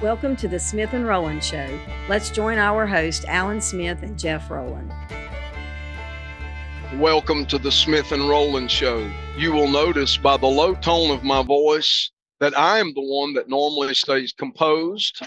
Welcome to the Smith and Rowland Show. Let's join our host, Alan Smith and Jeff Rowland. Welcome to the Smith and Rowland Show. You will notice by the low tone of my voice that I am the one that normally stays composed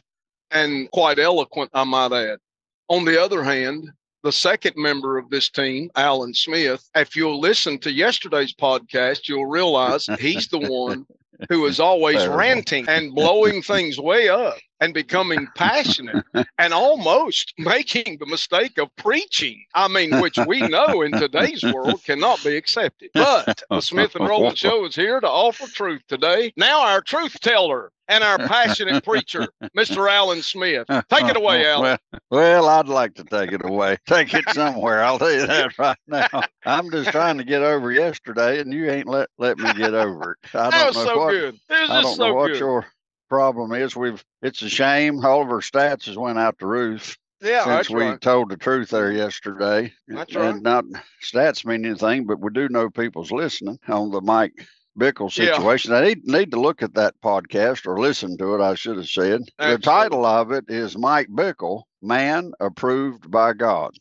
and quite eloquent, I might add. On the other hand, the second member of this team, Alan Smith, if you'll listen to yesterday's podcast, you'll realize he's the one who is always Terrible. ranting and blowing things way up and becoming passionate and almost making the mistake of preaching. I mean, which we know in today's world cannot be accepted. But the Smith and Rowland Show is here to offer truth today. Now, our truth teller and our passionate preacher, Mr. Alan Smith. Take it away, Alan. Well, well, I'd like to take it away. Take it somewhere. I'll tell you that right now. I'm just trying to get over yesterday, and you ain't let let me get over it. I don't that was know so what, good. I don't so know what good. your problem is. We've it's a shame. All of our stats has went out the roof. Yeah, since we right. told the truth there yesterday. That's and right. not stats mean anything, but we do know people's listening on the Mike Bickle situation. Yeah. I need need to look at that podcast or listen to it. I should have said Absolutely. the title of it is Mike Bickle, man approved by God.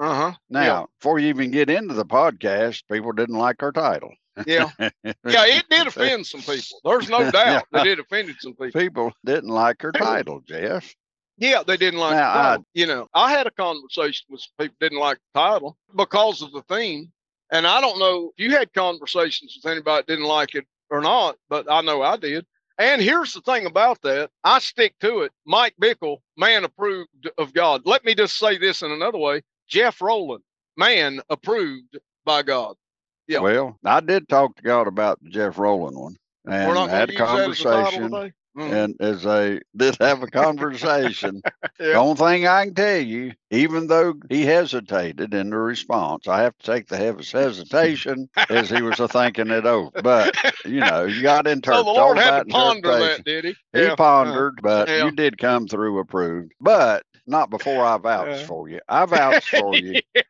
Uh huh. Now, yeah. before you even get into the podcast, people didn't like our title. Yeah, yeah, it did offend some people. There's no doubt that it offended some people. People didn't like her title, Jeff. Yeah, they didn't like now, the title. I, you know, I had a conversation with people didn't like the title because of the theme. And I don't know if you had conversations with anybody that didn't like it or not, but I know I did. And here's the thing about that I stick to it. Mike Bickle, man approved of God. Let me just say this in another way Jeff Rowland, man approved by God. Yeah. Well, I did talk to God about the Jeff Rowland one and had a conversation. As Mm-hmm. And as I did have a conversation, the only thing I can tell you, even though he hesitated in the response, I have to take the hesitation as he was a thinking it over. But you know, you got to interpret. So the Lord had to ponder that, did he? He yeah. pondered, but yeah. you did come through approved. But not before I uh. vouched for you. I vouched for you, yeah,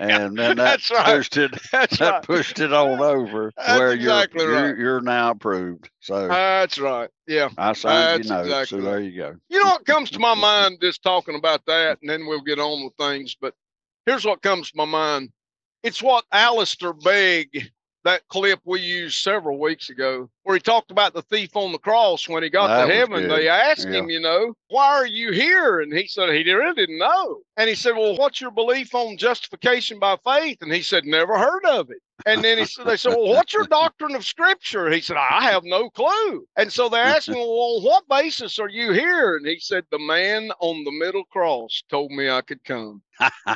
and then that right. pushed it. That's that right. pushed it on over That's where exactly you're, right. you're you're now approved. So that's right. Yeah, I that's you notes. exactly so there you go. You know what comes to my mind just talking about that, and then we'll get on with things. But here's what comes to my mind. It's what Alistair Begg that clip we used several weeks ago, where he talked about the thief on the cross when he got That to heaven. They asked Yeah. him, you know, why are you here? And he said he really didn't know. And he said, well, what's your belief on justification by faith? And he said, never heard of it. And then he said, they said, well, what's your doctrine of scripture? He said, I have no clue. And so they asked him, well, on what basis are you here? And he said, the man on the middle cross told me I could come.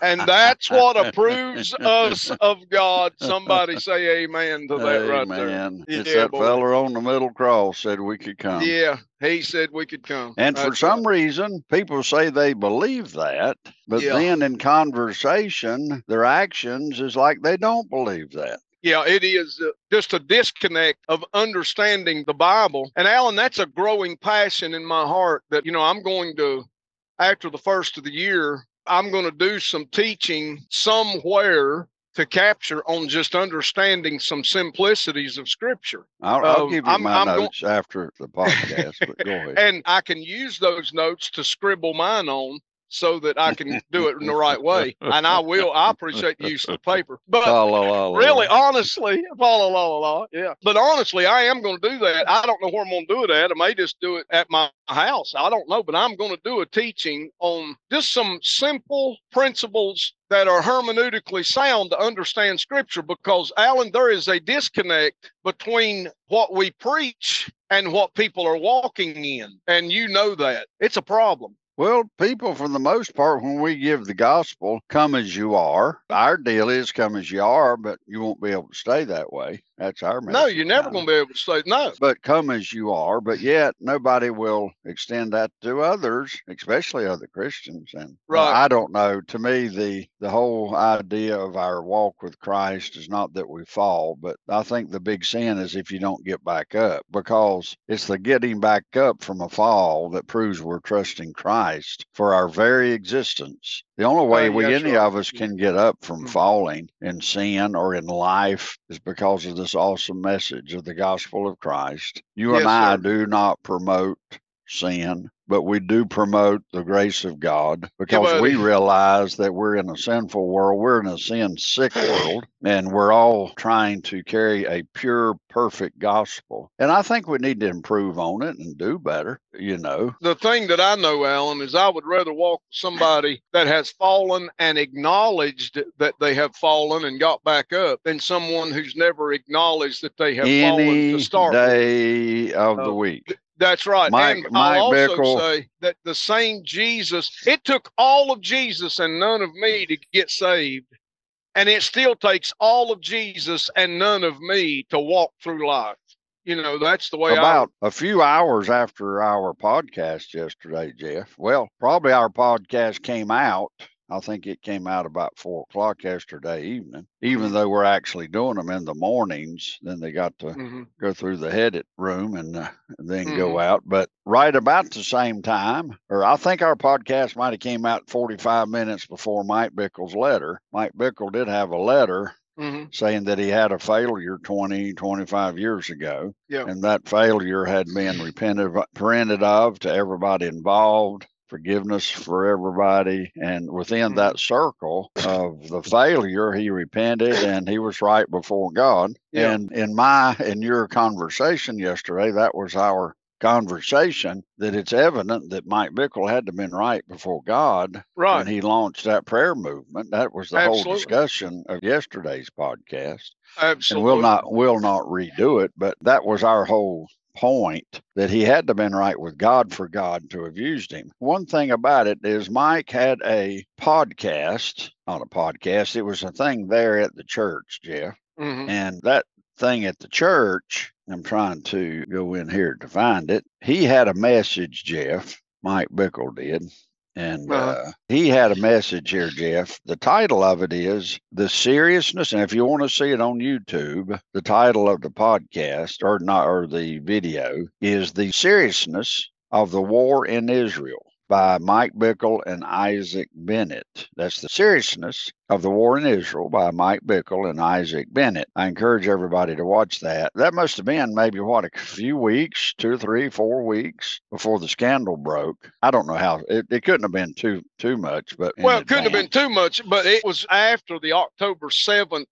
And that's what approves us of God. Somebody say amen to that right there. Amen. It's Yeah, that boy. fella on the middle cross said we could come. Yeah, he said we could come. And for some right. reason, people say they believe that, but Yeah. then in conversation, their actions is like they don't believe that. Yeah, it is uh, just a disconnect of understanding the Bible. And Alan, that's a growing passion in my heart that, you know, I'm going to, after the first of the year, I'm going to do some teaching somewhere to capture on just understanding some simplicities of Scripture. I'll, I'll Um, give you I'm- my I'm go- notes after the podcast, but go ahead. And I can use those notes to scribble mine on so that I can do it in the right way. And I will. I appreciate the use of the paper. But La, la, la. Really, honestly, la la la, yeah. But honestly, I am going to do that. I don't know where I'm going to do it at. I may just do it at my house. I don't know, but I'm going to do a teaching on just some simple principles that are hermeneutically sound to understand Scripture. Because Alan, there is a disconnect between what we preach and what people are walking in, and you know that it's a problem. Well, people, for the most part, when we give the gospel, come as you are. Our deal is come as you are, but you won't be able to stay that way. That's our message. No, you're never going to be able to stay. no. But come as you are, but yet nobody will extend that to others, especially other Christians. And uh, Right. I don't know. To me, the the whole idea of our walk with Christ is not that we fall, but I think the big sin is if you don't get back up, because it's the getting back up from a fall that proves we're trusting Christ for our very existence. The only way Oh, we any right. of us can get up from Mhm. falling in sin or in life is because of this awesome message of the gospel of Christ. You and I sir. do not promote sin, but we do promote the grace of God because buddy. we realize that we're in a sinful world. We're in a sin sick world, and we're all trying to carry a pure, perfect gospel. And I think we need to improve on it and do better, you know. The thing that I know, Alan, is I would rather walk with somebody that has fallen and acknowledged that they have fallen and got back up than someone who's never acknowledged that they have fallen to start with. day of the week. That's right. Mike- and Mike I'll also Bickle- say that the same Jesus, it took all of Jesus and none of me to get saved. And it still takes all of Jesus and none of me to walk through life. You know, that's the way About a few hours after our podcast yesterday, Jeff. Well, probably our podcast came out. I think it came out about four o'clock yesterday evening. Even though we're actually doing them in the mornings, then they got to I. Mhm. go through the headed room and, uh, then Mm-hmm. go out. But right about the same time, or I think our podcast might have came out 45 minutes before Mike Bickle's letter. Mike Bickle did have a letter Mhm. saying that he had a failure 20, 25 years ago. Yeah. And that failure had been repented, repented of to everybody involved. Forgiveness for everybody. And within Mhm. that circle of the failure, he repented and he was right before God. Yeah. And in my and your conversation yesterday, that was our conversation that it's evident that Mike Bickle had to have been right before God Right. when he launched that prayer movement. That was the whole discussion of yesterday's podcast. Absolutely. And we'll not we'll not redo it, but that was our whole point that he had to have been right with God for God to have used him. One thing about it is Mike had a podcast, not a podcast, it was a thing there at the church, Jeff. Mhm. And that thing at the church, I'm trying to go in here to find it. He had a message, Jeff. Mike Bickle did. And Uh-huh. uh, he had a message here, Jeff. The title of it is The Seriousness. And if you want to see it on YouTube, the title of the podcast or not, or the video is The Seriousness of the War in Israel by Mike Bickle and Isaac Bennett. That's the seriousness of the war in Israel by Mike Bickle and Isaac Bennett. I encourage everybody to watch that. That must have been maybe what a few weeks, two, three, four weeks before the scandal broke. I don't know how it, it couldn't have been too too much, but Well, it couldn't have been too much, but it was after the October 7th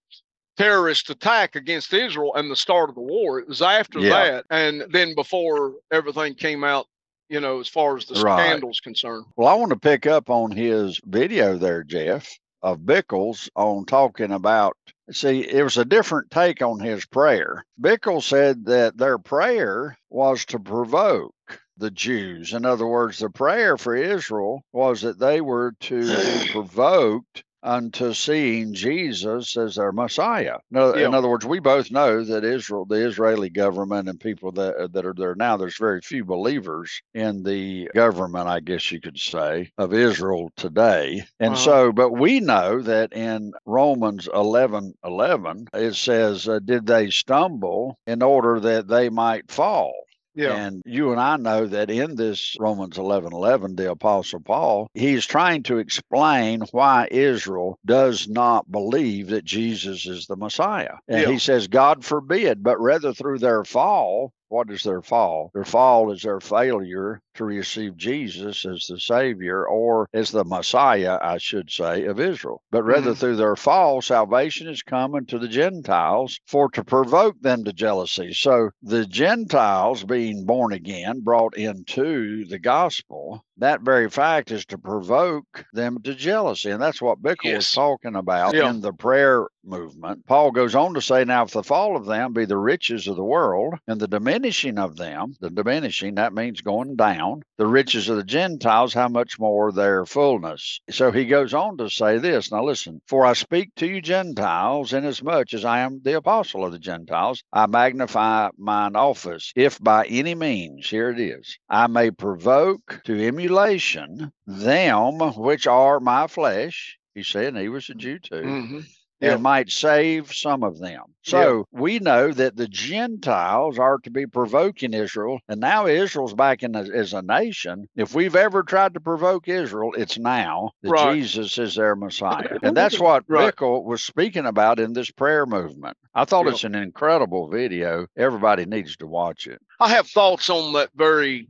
terrorist attack against Israel and the start of the war. It was after Yeah. that. And then before everything came out, you know, as far as the Right. scandal's concerned. Well, I want to pick up on his video there, Jeff, of Bickles on talking about. See, it was a different take on his prayer. Bickle said that their prayer was to provoke the Jews. In other words, the prayer for Israel was that they were to be provoked unto seeing Jesus as their Messiah. No, In other words, we both know that Israel, the Israeli government, and people that that are there now, there's very few believers in the government, I guess you could say, of Israel today. And Uh-huh. so, but we know that in Romans 11 11, it says, uh, Did they stumble in order that they might fall? Yeah. And you and I know that in this Romans 11 11, the Apostle Paul, he's trying to explain why Israel does not believe that Jesus is the Messiah. And Yeah. he says, God forbid, but rather through their fall, what is their fall? Their fall is their failure to receive Jesus as the Savior or as the Messiah, I should say, of Israel. But rather Mhm. through their fall, salvation is coming to the Gentiles for to provoke them to jealousy. So the Gentiles being born again, brought into the gospel, that very fact is to provoke them to jealousy. And that's what Bickle was talking about Yeah. in the prayer movement. Paul goes on to say, Now, if the fall of them be the riches of the world, and the diminishing of them, the diminishing, that means going down, the riches of the Gentiles, how much more their fullness? So he goes on to say this. Now, listen, for I speak to you Gentiles, inasmuch as I am the apostle of the Gentiles, I magnify mine office, if by any means, here it is, I may provoke to emulation them which are my flesh. He said, and he was a Jew too Mhm. Yeah. and might save some of them. So we know that the Gentiles are to be provoking Israel, and now Israel's back in as, as a nation. If we've ever tried to provoke Israel, it's now that Right. Jesus is their Messiah, and that's what Right. Was speaking about in this prayer movement. I thought Yeah. it's an incredible video. Everybody needs to watch it. I have thoughts on that very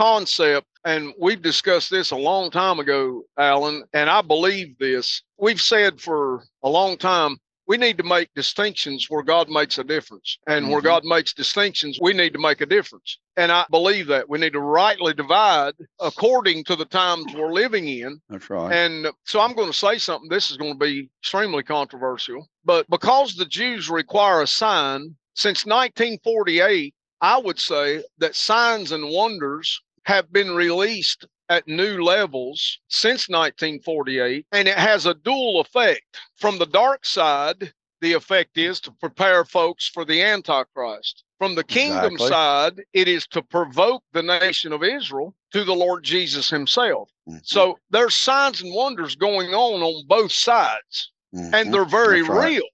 concept, and we've discussed this a long time ago, Alan, and I believe this. We've said for a long time we need to make distinctions where God makes a difference. And mm-hmm. where God makes distinctions, we need to make a difference. And I believe that we need to rightly divide according to the times we're living in. That's right. And so I'm going to say something. This is going to be extremely controversial. But because the Jews require a sign, since 1948, I would say that signs and wonders have been released at new levels since 1948, and it has a dual effect. From the dark side, the effect is to prepare folks for the Antichrist. From the kingdom exactly. side, it is to provoke the nation of Israel to the Lord Jesus himself. Mm-hmm. So there's signs and wonders going on on both sides, mm-hmm. and they're very right. real.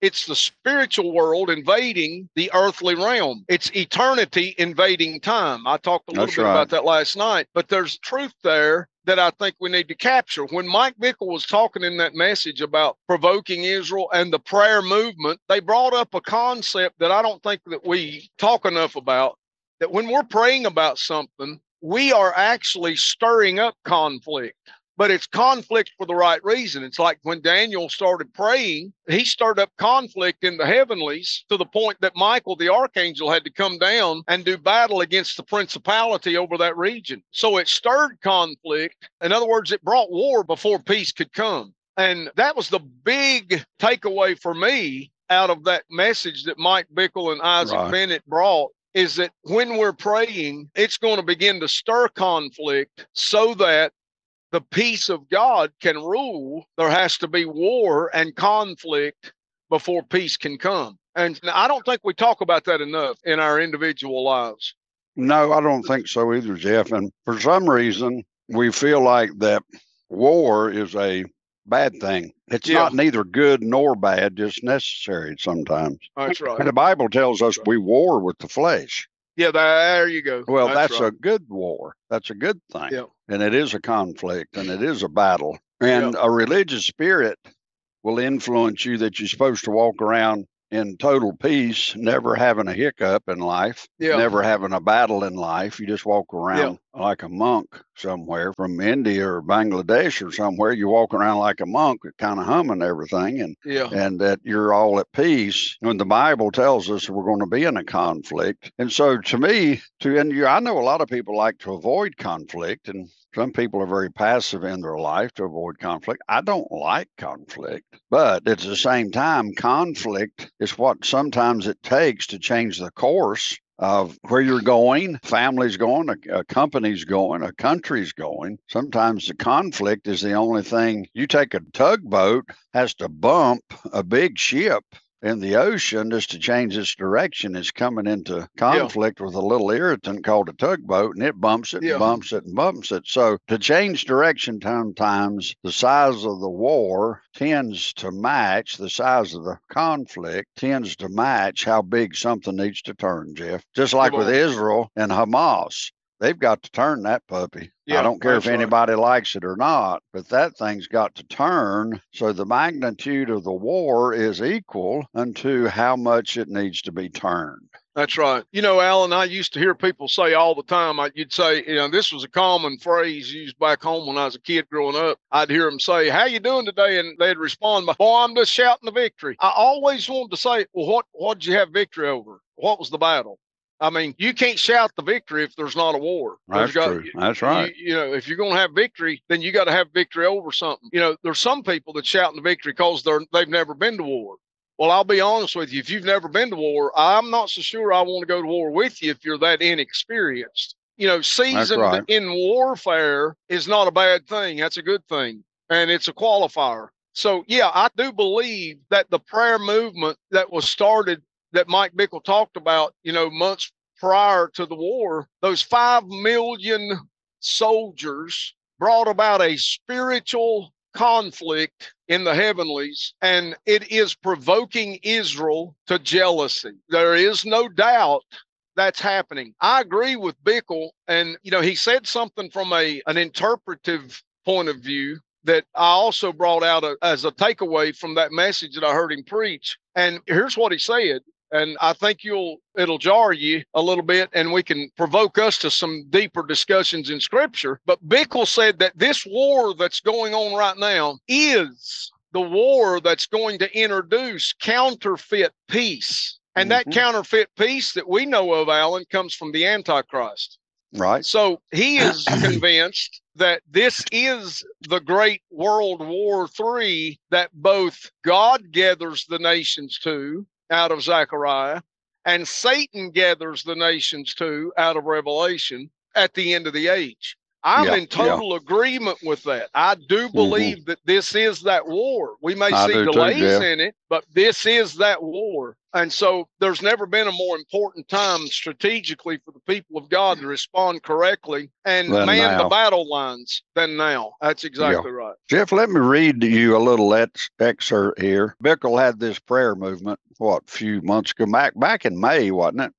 It's the spiritual world invading the earthly realm. It's eternity invading time. I talked a little That's bit right. about that last night, but there's truth there that I think we need to capture. When Mike Bickle was talking in that message about provoking Israel and the prayer movement, they brought up a concept that I don't think that we talk enough about. That when we're praying about something, we are actually stirring up conflict but it's conflict for the right reason. It's like when Daniel started praying, he stirred up conflict in the heavenlies to the point that Michael, the archangel, had to come down and do battle against the principality over that region. So it stirred conflict. In other words, it brought war before peace could come. And that was the big takeaway for me out of that message that Mike Bickle and Isaac right. Bennett brought is that when we're praying, it's going to begin to stir conflict so that the peace of God can rule, there has to be war and conflict before peace can come. And I don't think we talk about that enough in our individual lives. No, I don't think so either, Jeff. And for some reason, we feel like that war is a bad thing. It's yeah. not neither good nor bad, just necessary sometimes. That's right. And the Bible tells us we war with the flesh. Yeah, there you go. Well, that's, that's right. a good war. That's a good thing. Yeah. And it is a conflict and it is a battle. And yeah. a religious spirit will influence you that you're supposed to walk around in total peace, never having a hiccup in life, yeah. never having a battle in life. You just walk around yeah. like a monk somewhere from India or Bangladesh or somewhere. You walk around like a monk, kind of humming everything, and yeah. and that you're all at peace. When the Bible tells us we're going to be in a conflict, and so to me, to and you, I know a lot of people like to avoid conflict, and some people are very passive in their life to avoid conflict. I don't like conflict, but at the same time, conflict is what sometimes it takes to change the course of where you're going, family's going, a, a, company's going, a country's going. Sometimes the conflict is the only thing. You take a tugboat has to bump a big ship in the ocean just to change its direction is coming into conflict yeah. with a little irritant called a tugboat and it bumps it yeah. and bumps it and bumps it. So to change direction sometimes the size of the war tends to match the size of the conflict tends to match how big something needs to turn, Jeff. Just like with Israel and Hamas they've got to turn that puppy. Yeah, I don't care if anybody right. likes it or not, but that thing's got to turn. So the magnitude of the war is equal unto how much it needs to be turned. That's right. You know, Alan, I used to hear people say all the time, I, you'd say, you know, this was a common phrase used back home when I was a kid growing up. I'd hear them say, how you doing today? And they'd respond boy, I'm just shouting the victory. I always wanted to say, well, what, what did you have victory over? What was the battle? I mean, you can't shout the victory if there's not a war. That's got, true. That's right. You, you, know, if you're going to have victory, then you got to have victory over something. You know, there's some people that shout the victory because they're they've never been to war. Well, I'll be honest with you. If you've never been to war, I'm not so sure I want to go to war with you if you're that inexperienced. You know, seasoned right. in warfare is not a bad thing. That's a good thing, and it's a qualifier. So, yeah, I do believe that the prayer movement that was started that Mike Bickle talked about, you know, months prior to the war, those five million soldiers brought about a spiritual conflict in the heavenlies, and it is provoking Israel to jealousy. There is no doubt that's happening. I agree with Bickle, and you know, he said something from a an interpretive point of view that I also brought out a, as a takeaway from that message that I heard him preach. And here's what he said and I think you'll it'll jar you a little bit, and we can provoke us to some deeper discussions in Scripture. But Bickle said that this war that's going on right now is the war that's going to introduce counterfeit peace. And that Mhm. counterfeit peace that we know of, Alan, comes from the Antichrist. Right. So he is convinced that this is the great World War III that both God gathers the nations to out of Zechariah and Satan gathers the nations to out of Revelation at the end of the age. I'm Yeah, in yeah. total agreement with that. I do mm-hmm. believe that this is that war. We may I see do too, delays in it, but this is that war. And so there's never been a more important time strategically for the people of God to respond correctly and Than man now. the battle lines than now. That's exactly right. Jeff, let me read to you a little ex- excerpt here. Bickle had this prayer movement, what, a few months ago, back, back in May, wasn't it?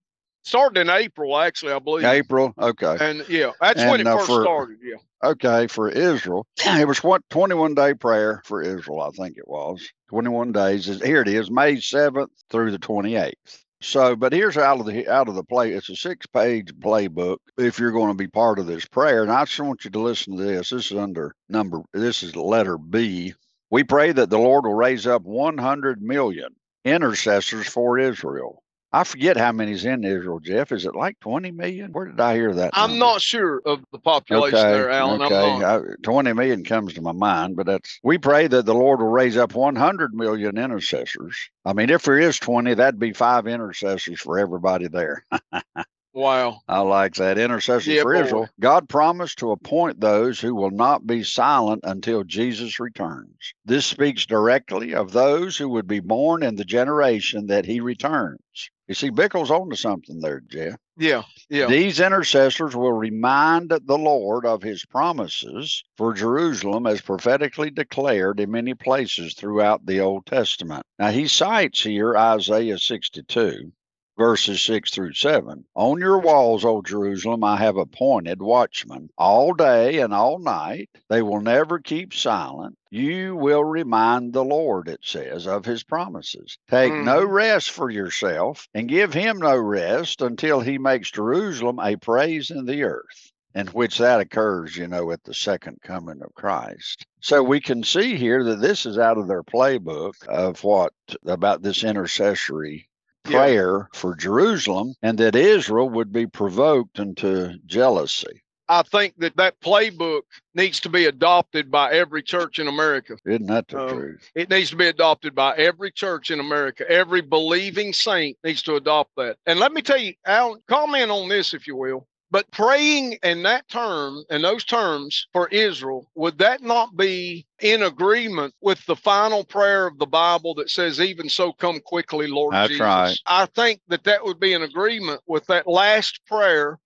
Started in April, actually, I believe. April? Okay. And yeah, that's when it uh, first for- started. Yeah. Okay, for Israel. It was what 21 day prayer for Israel, I think it was. 21 days. Is- Here it is, May 7th through the 28th. So, but here's out of the out of the play. It's a six page playbook. If you're going to be part of this prayer, and I just want you to listen to this. This is under number. This is letter B. We pray that the Lord will raise up 100 million intercessors for Israel. I forget how many's in Israel, Jeff. Is it like 20 million? Where did I hear that? I'm number? not sure of the population there, Alan. I'm not. I, 20 million comes to my mind, but that's we pray that the Lord will raise up 100 million intercessors. I mean, if there is 20, that'd be five intercessors for everybody there. Wow. I like that. Intercession Yeah, for boy. Israel. God promised to appoint those who will not be silent until Jesus returns. This speaks directly of those who would be born in the generation that he returns. You see, Bickle's on to something there, Jeff. Yeah. Yeah. These intercessors will remind the Lord of his promises for Jerusalem as prophetically declared in many places throughout the Old Testament. Now, he cites here Isaiah 62. Verses 6 through 7. On your walls, O Jerusalem, I have appointed watchmen all day and all night. They will never keep silent. You will remind the Lord, it says, of his promises. Take no Mhm. rest for yourself and give him no rest until he makes Jerusalem a praise in the earth. In which that occurs, you know, at the second coming of Christ. So we can see here that this is out of their playbook of what about this intercessory Yeah. prayer for Jerusalem and that Israel would be provoked into jealousy. I think that that playbook needs to be adopted by every church in America. Isn't that the Um, truth? It needs to be adopted by every church in America. Every believing saint needs to adopt that. And let me tell you, Alan, comment on this if you will. But praying in that term, in those terms for Israel, would that not be in agreement with the final prayer of the Bible that says, Even so, come quickly, Lord That's Jesus? right. I think that that would be in agreement with that last prayer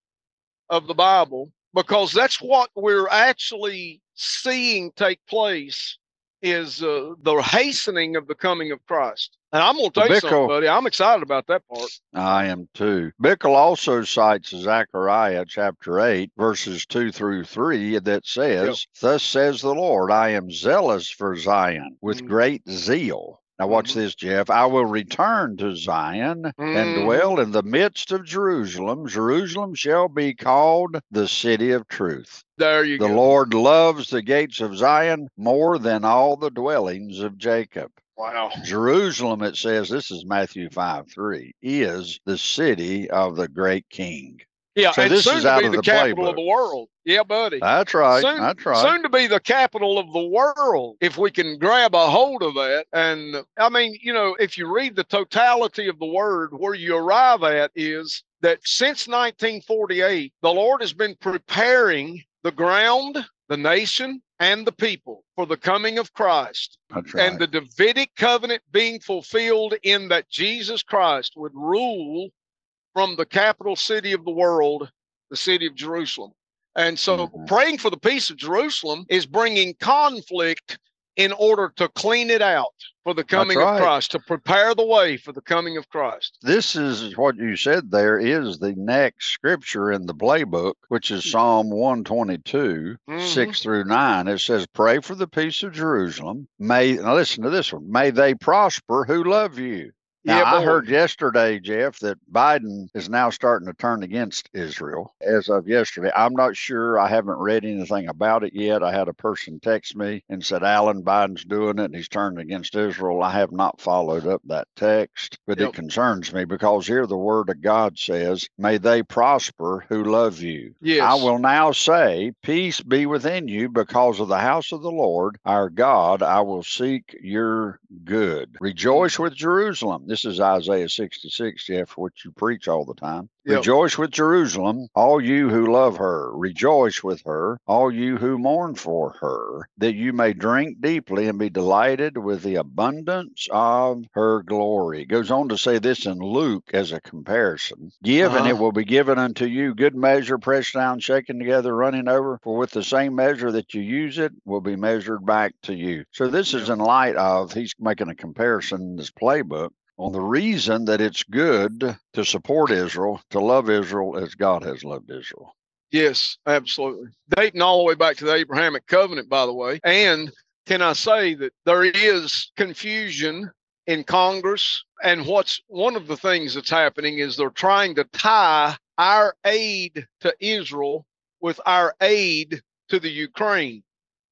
of the Bible because that's what we're actually seeing take place is uh, the hastening of the coming of Christ. And I'm going to tell you something, Bickle- buddy. I'm excited about that part. I am too. Bickle also cites Zechariah chapter 8, verses 2 through 3, that says, Thus says the Lord, I am zealous for Zion with Mhm. great zeal. Now, watch Mhm. this, Jeff. I will return to Zion and Mhm. dwell in the midst of Jerusalem. Jerusalem shall be called the city of truth. There you The go. Lord loves the gates of Zion more than all the dwellings of Jacob. Wow. Jerusalem, it says, this is Matthew 5 3, is the city of the great king. Yeah, So and this soon is to out be of the, the capital of the world. Yeah, buddy. That's right. Soon- that's right. Soon to be the capital of the world, if we can grab a hold of that. And I mean, you know, if you read the totality of the word, where you arrive at is that since 1948, the Lord has been preparing the ground, the nation, and the people for the coming of Christ right. and the Davidic covenant being fulfilled in that Jesus Christ would rule from the capital city of the world, the city of Jerusalem. And so Mhm. praying for the peace of Jerusalem is bringing conflict in order to clean it out for the coming right. of Christ, to prepare the way for the coming of Christ. this is what you said there is the next scripture in the playbook, which is Psalm 122, Mhm. 6 through 9. It says, Pray for the peace of Jerusalem. May, now listen to this one, may they prosper who love you. Now, Yeah, I heard yesterday, Jeff, that Biden is now starting to turn against Israel as of yesterday. I'm not sure. I haven't read anything about it yet. I had a person text me and said, Alan, Biden's doing it and he's turned against Israel. I have not followed up that text, but Yep. it concerns me because here the word of God says, May they prosper who love you. Yes. I will now say, Peace be within you because of the house of the Lord our God. I will seek your good. Rejoice with Jerusalem. This is Isaiah 66, Jeff, which you preach all the time. Yep. Rejoice with Jerusalem, all you who love her. Rejoice with her, all you who mourn for her, that you may drink deeply and be delighted with the abundance of her glory. It goes on to say this in Luke as a comparison. Give, and it Uh-huh. will be given unto you good measure, pressed down, shaken together, running over. For with the same measure that you use it, will be measured back to you. So this is in light of he's making a comparison in this playbook on the reason that it's good to support Israel, to love Israel as God has loved Israel. Yes, absolutely. Dating all the way back to the Abrahamic covenant, by the way. And can I say that there is confusion in Congress? And what's one of the things that's happening is they're trying to tie our aid to Israel with our aid to the Ukraine.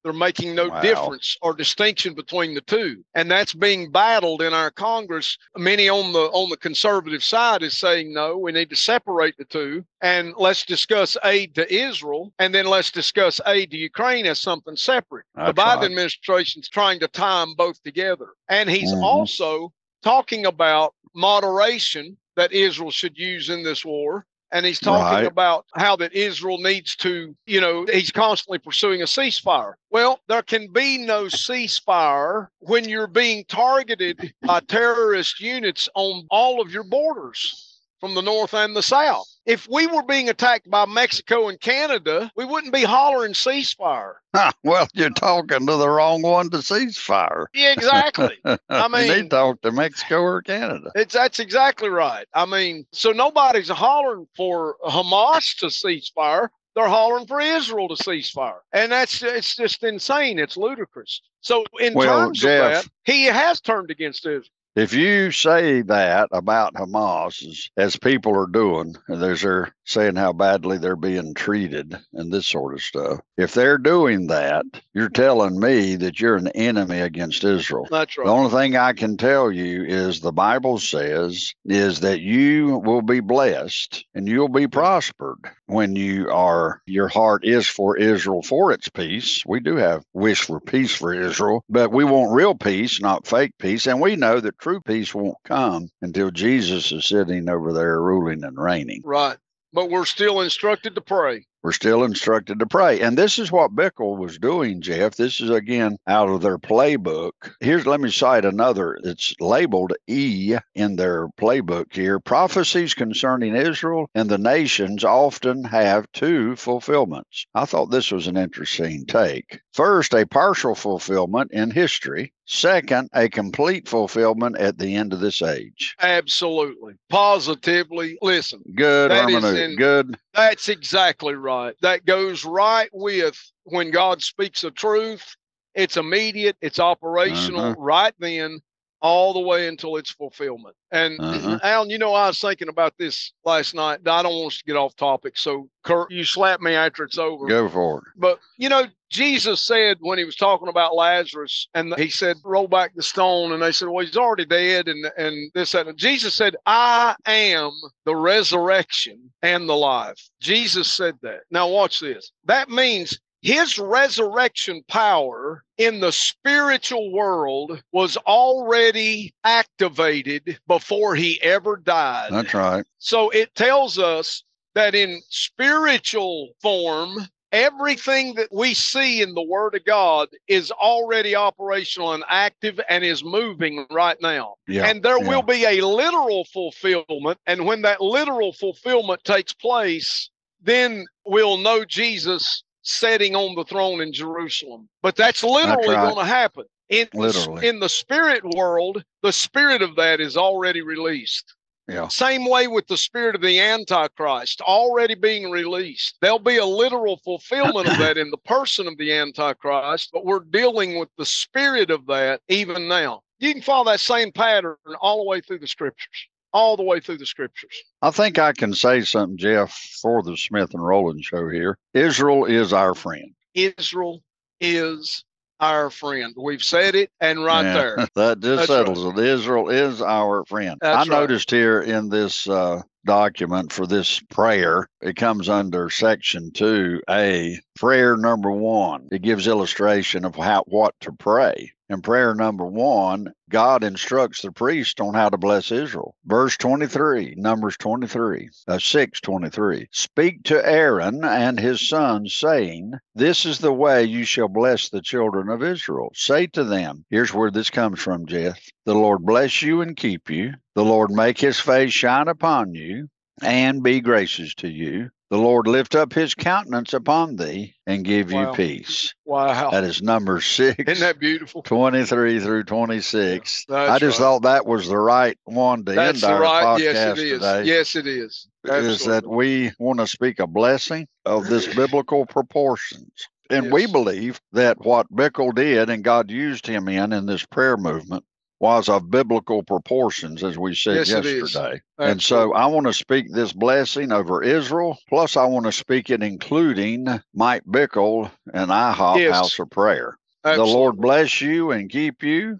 They're making no Wow. difference or distinction between the two. And that's being battled in our Congress. Many on the on the conservative side is saying no, we need to separate the two and let's discuss aid to Israel and then let's discuss aid to Ukraine as something separate. the Biden right. administration's trying to tie them both together. And he's Mhm. also talking about moderation that Israel should use in this war. And he's talking Right. about how that Israel needs to, you know, he's constantly pursuing a ceasefire. Well, there can be no ceasefire when you're being targeted by terrorist units on all of your borders from the north and the south. If we were being attacked by Mexico and Canada, we wouldn't be hollering ceasefire. Well, you're talking to the wrong one to ceasefire. Yeah, exactly. I you mean- need to talk to Mexico or Canada. It's that's exactly right. I mean, so nobody's hollering for Hamas to ceasefire. They're hollering for Israel to ceasefire, and that's it's just insane. It's ludicrous. So in Well, terms Jeff- of that, he has turned against Israel. If you say that about Hamas as, as people are doing, and there's they're saying how badly they're being treated and this sort of stuff, if they're doing that, you're telling me that you're an enemy against Israel. That's right. The only thing I can tell you is the Bible says is that you will be blessed and you'll be prospered when you are your heart is for Israel for its peace. We do have wish for peace for Israel, but we want real peace, not fake peace, and we know that true peace won't come until Jesus is sitting over there ruling and reigning. Right. But we're still instructed to pray. We're still instructed to pray. And this is what Bickle was doing, Jeff. This is again out of their playbook. Here's, let me cite another. It's labeled E in their playbook here. Prophecies concerning Israel and the nations often have two fulfillments. I thought this was an interesting take. First, a partial fulfillment in history. Second, a complete fulfillment at the end of this age. Absolutely. Positively. Listen, Good hermeneutic. Good. That's exactly right. That goes right with when God speaks a truth. It's immediate, it's operational Uh-huh. right then, all the way until its fulfillment. And Uh-huh. Alan, you know, I was thinking about this last night. I don't want us to get off topic. So, Kurt, you slap me after it's over. Go for it. But you know, Jesus said when he was talking about Lazarus, and he said, "Roll back the stone," and they said, "Well, he's already dead," and and this that. And Jesus said, "I am the resurrection and the life." Jesus said that. Now watch this. That means his resurrection power in the spiritual world was already activated before he ever died. That's right. So it tells us that in spiritual form, everything that we see in the Word of God is already operational and active and is moving right now. Yeah. and there yeah. will be a literal fulfillment. And when that literal fulfillment takes place, then we'll know Jesus sitting on the throne in Jerusalem. But that's literally right. going to happen. In, Literally. in the spirit world, the spirit of that is already released. Yeah. Same way with the spirit of the Antichrist already being released. There'll be a literal fulfillment of that in the person of the Antichrist, but we're dealing with the spirit of that even now. You can follow that same pattern all the way through the scriptures, all the way through the scriptures. I think I can say something, Jeff, for the Smith and Rowland show here. Israel is our friend. Israel is our friend. We've said it, and right Yeah, there. that just That's settles it. Israel is our friend. That's I right. noticed here in this uh, document for this prayer, it comes under section 2A, prayer number 1. It gives illustration of how what to pray. In prayer number 1, God instructs the priest on how to bless Israel. Verse 23, Numbers 23, uh, 6 23. Speak to Aaron and his sons, saying, This is the way you shall bless the children of Israel. Say to them, Here's where this comes from, Jeff. The Lord bless you and keep you. The Lord make his face shine upon you and be gracious to you. The Lord lift up his countenance upon thee and give Wow. you peace. Wow. That is number six. Isn't that beautiful? 23 through 26. That's I just right. thought that was the right one to That's end the our right. podcast Yes, it is. today. Yes, it is. Is that we want to speak a blessing of this biblical proportions. And we believe that what Bickle did and God used him in in this prayer movement was of biblical proportions, as we said Yes, yesterday. And so I want to speak this blessing over Israel. Plus, I want to speak it including Mike Bickle and IHOP Yes. House of Prayer. The Lord bless you and keep you.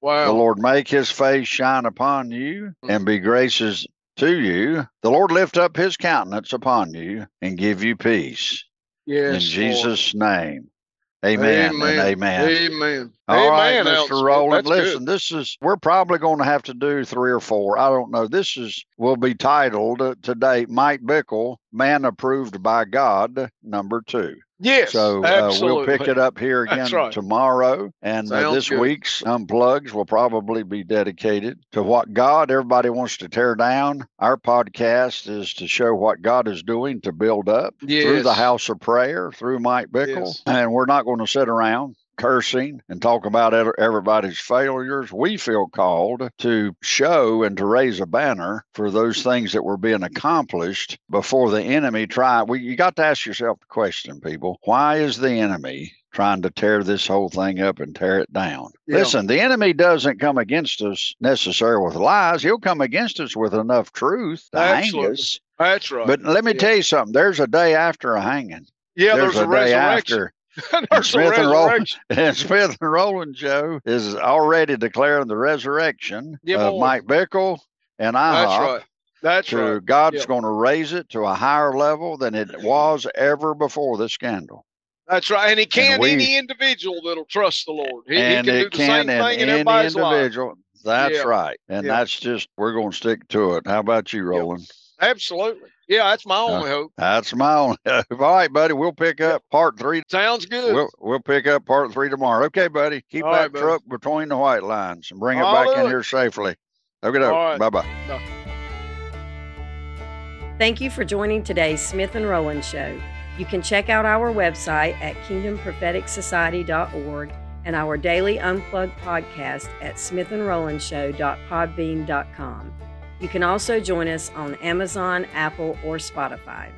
Wow. The Lord make his face shine upon you and be gracious to you. The Lord lift up his countenance upon you and give you peace. yes, In Lord. Jesus' name. Amen, and amen. Amen. All right, Mr. Rowland. That's good. Listen, this is we're probably going to have to do three or four. I don't know. This is will be titled uh, today Mike Bickle, Man Approved by God, number two. Yes. So uh, we'll pick it up here again right. tomorrow. And uh, this good. week's Unplugs will probably be dedicated to what God, everybody wants to tear down. Our podcast is to show what God is doing to build up through the house of prayer, through Mike Bickle. Yes. And we're not going to sit around cursing and talk about everybody's failures. We feel called to show and to raise a banner for those things that were being accomplished before the enemy tried. We, you got to ask yourself the question, people why is the enemy trying to tear this whole thing up and tear it down? Yeah. Listen, the enemy doesn't come against us necessarily with lies, he'll come against us with enough truth to hang us. That's right. But let me Yeah. tell you something there's a day after a hanging. yeah, there's, there's, a, a, day resurrection. after. There's Smith and Roll- And Smith and Rowland Joe is already declaring the resurrection Yeah, of. Mike Bickle and That's IHOP. right. That's to right. God's Yep. going to raise it to a higher level than it was ever before the scandal. That's right. And he can we- any individual that'll trust the Lord. He, he and can do it the can same thing in any everybody's life. individual. That's Yeah. right. And Yeah. that's just, we're going to stick to it. How about you. Rowland? Absolutely. Yeah, that's my Uh, only hope. That's my only. hope. All right, buddy. We'll pick up part three. Sounds good. We'll, we'll pick up part three tomorrow. Okay, buddy. Keep All that right, buddy. truck between the white lines and bring it I'll back do in here safely. Okay, All right. bye bye. Thank you for joining today's Smith and Rowland Show. You can check out our website at kingdompropheticsociety.org and our daily unplugged podcast at smithandrolandshow.podbean.com. You can also join us on Amazon, Apple, or Spotify.